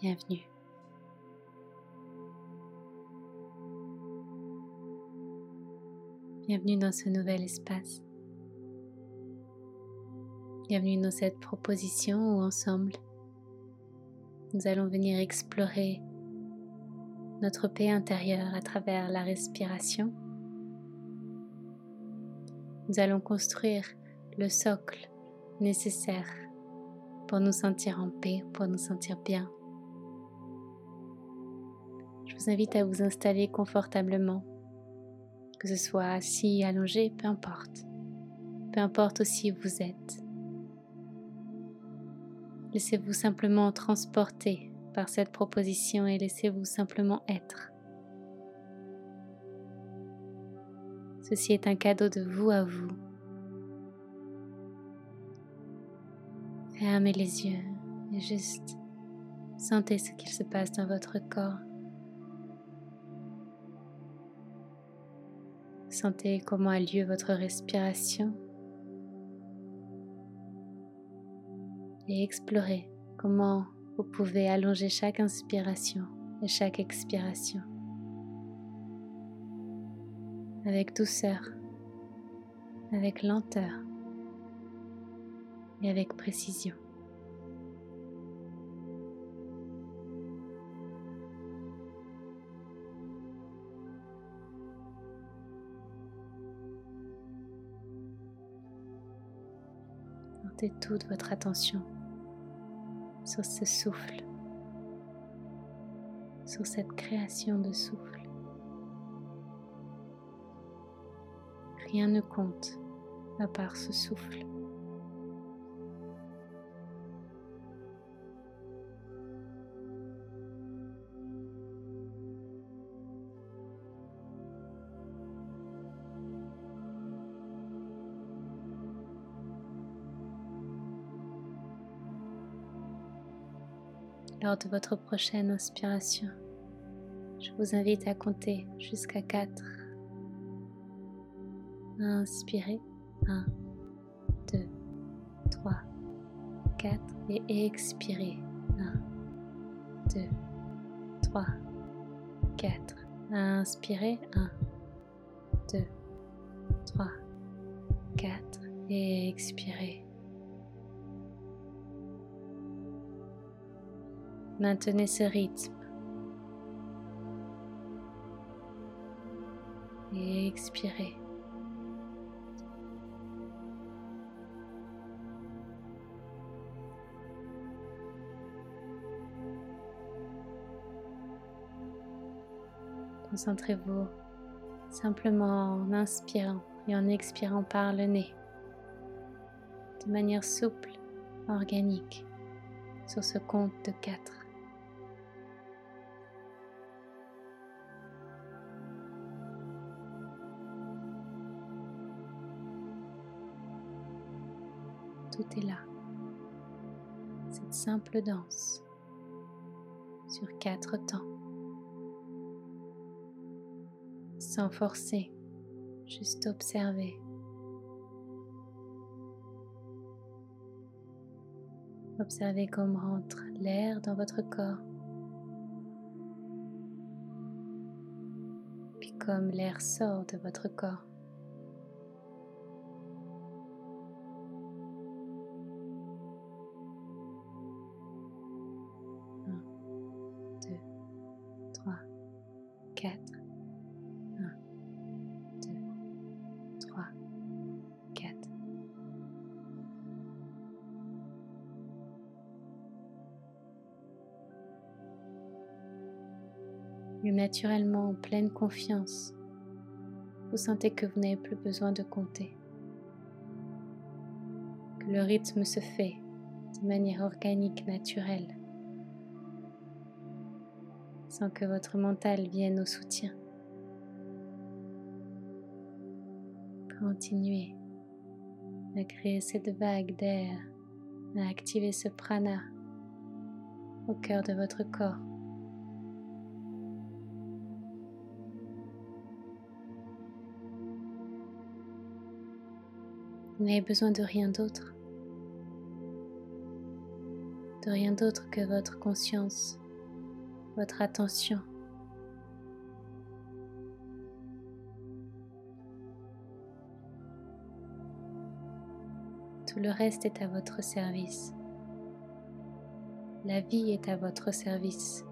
Bienvenue. Bienvenue dans ce nouvel espace. Bienvenue dans cette proposition où ensemble, nous allons venir explorer notre paix intérieure à travers la respiration. Nous allons construire le socle nécessaire pour nous sentir en paix, pour nous sentir bien vous invite à vous installer confortablement, que ce soit assis, allongé, peu importe. Peu importe aussi où vous êtes. Laissez-vous simplement transporter par cette proposition et laissez-vous simplement être. Ceci est un cadeau de vous à vous. Fermez les yeux et juste sentez ce qu'il se passe dans votre corps. Sentez comment a lieu votre respiration et explorez comment vous pouvez allonger chaque inspiration et chaque expiration avec douceur, avec lenteur et avec précision. Toute votre attention sur ce souffle, sur cette création de souffle. Rien ne compte à part ce souffle. Lors de votre prochaine inspiration, je vous invite à compter jusqu'à 4. Inspirez. 1, 2, 3, 4 et expirez. 1, 2, 3, 4. Inspirez. 1, 2, 3, 4 et expirez. Maintenez ce rythme. Et expirez. Concentrez-vous simplement en inspirant et en expirant par le nez, de manière souple, organique, sur ce compte de 4. Tout est là. Cette simple danse sur quatre temps. Sans forcer, juste observer. Observez comment rentre l'air dans votre corps. Puis comme l'air sort de votre corps. 4, 1, 2, 3, 4. Et naturellement, en pleine confiance, vous sentez que vous n'avez plus besoin de compter, que le rythme se fait de manière organique, naturelle sans que votre mental vienne au soutien. Continuez à créer cette vague d'air, à activer ce prana au cœur de votre corps. Vous n'avez besoin de rien d'autre, de rien d'autre que votre conscience votre attention. Tout le reste est à votre service. La vie est à votre service.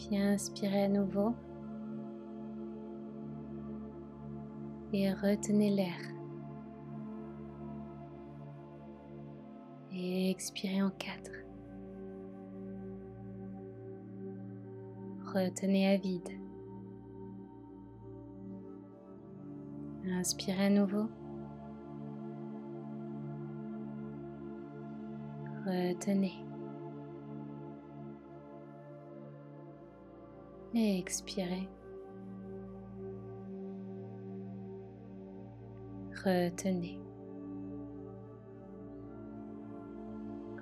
Puis inspirez à nouveau et retenez l'air. Et expirez en quatre. Retenez à vide. Inspirez à nouveau. Retenez. Et expirez. Retenez.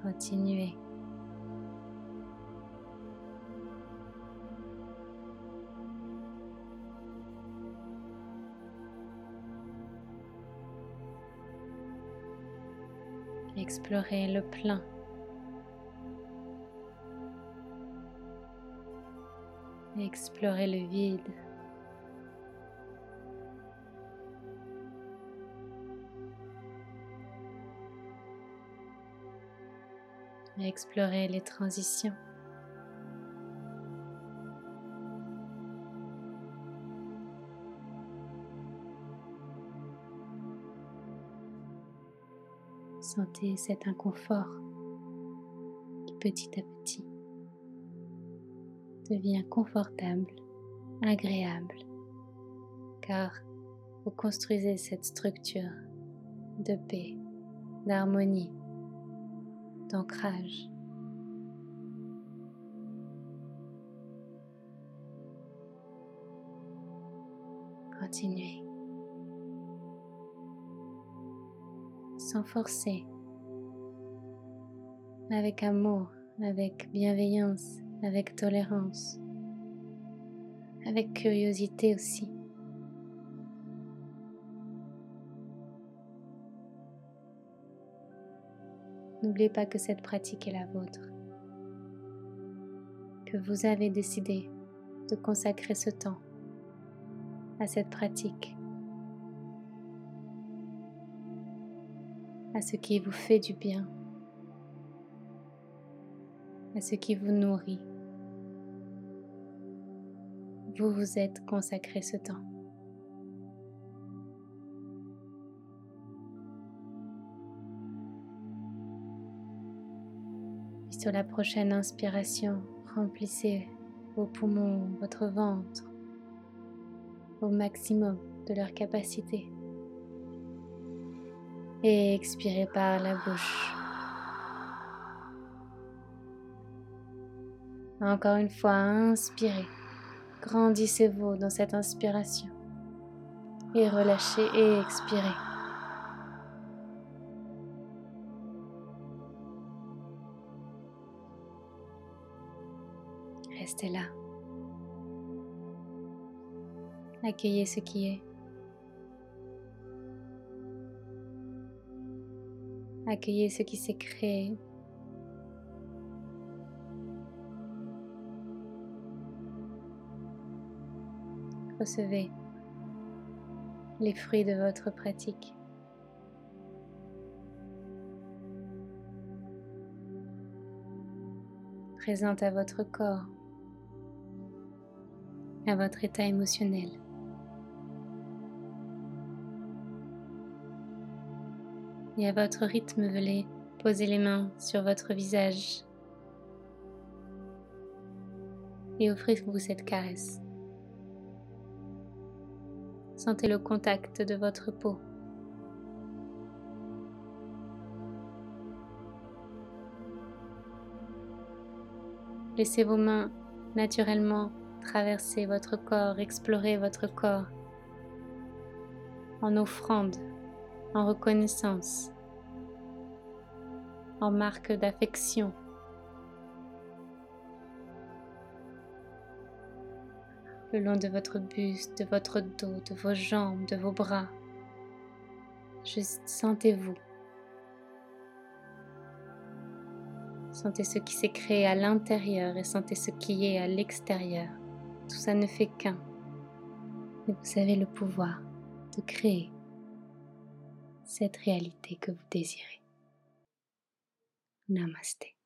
Continuez. Explorez le plein explorer le vide. explorer les transitions. Sentez cet inconfort petit à petit devient confortable, agréable, car vous construisez cette structure de paix, d'harmonie, d'ancrage. Continuez. Sans forcer, avec amour, avec bienveillance avec tolérance, avec curiosité aussi. N'oubliez pas que cette pratique est la vôtre, que vous avez décidé de consacrer ce temps à cette pratique, à ce qui vous fait du bien à ce qui vous nourrit. Vous vous êtes consacré ce temps. Sur la prochaine inspiration, remplissez vos poumons, votre ventre au maximum de leur capacité. Et expirez par la bouche. Encore une fois, inspirez. Grandissez-vous dans cette inspiration. Et relâchez et expirez. Restez là. Accueillez ce qui est. Accueillez ce qui s'est créé recevez les fruits de votre pratique. Présente à votre corps, à votre état émotionnel. Et à votre rythme, venez poser les mains sur votre visage et offrez-vous cette caresse. Sentez le contact de votre peau. Laissez vos mains naturellement traverser votre corps, explorer votre corps en offrande, en reconnaissance, en marque d'affection, le long de votre buste, de votre dos, de vos jambes, de vos bras. Juste sentez-vous. Sentez ce qui s'est créé à l'intérieur et sentez ce qui est à l'extérieur. Tout ça ne fait qu'un. Et vous avez le pouvoir de créer cette réalité que vous désirez. Namaste.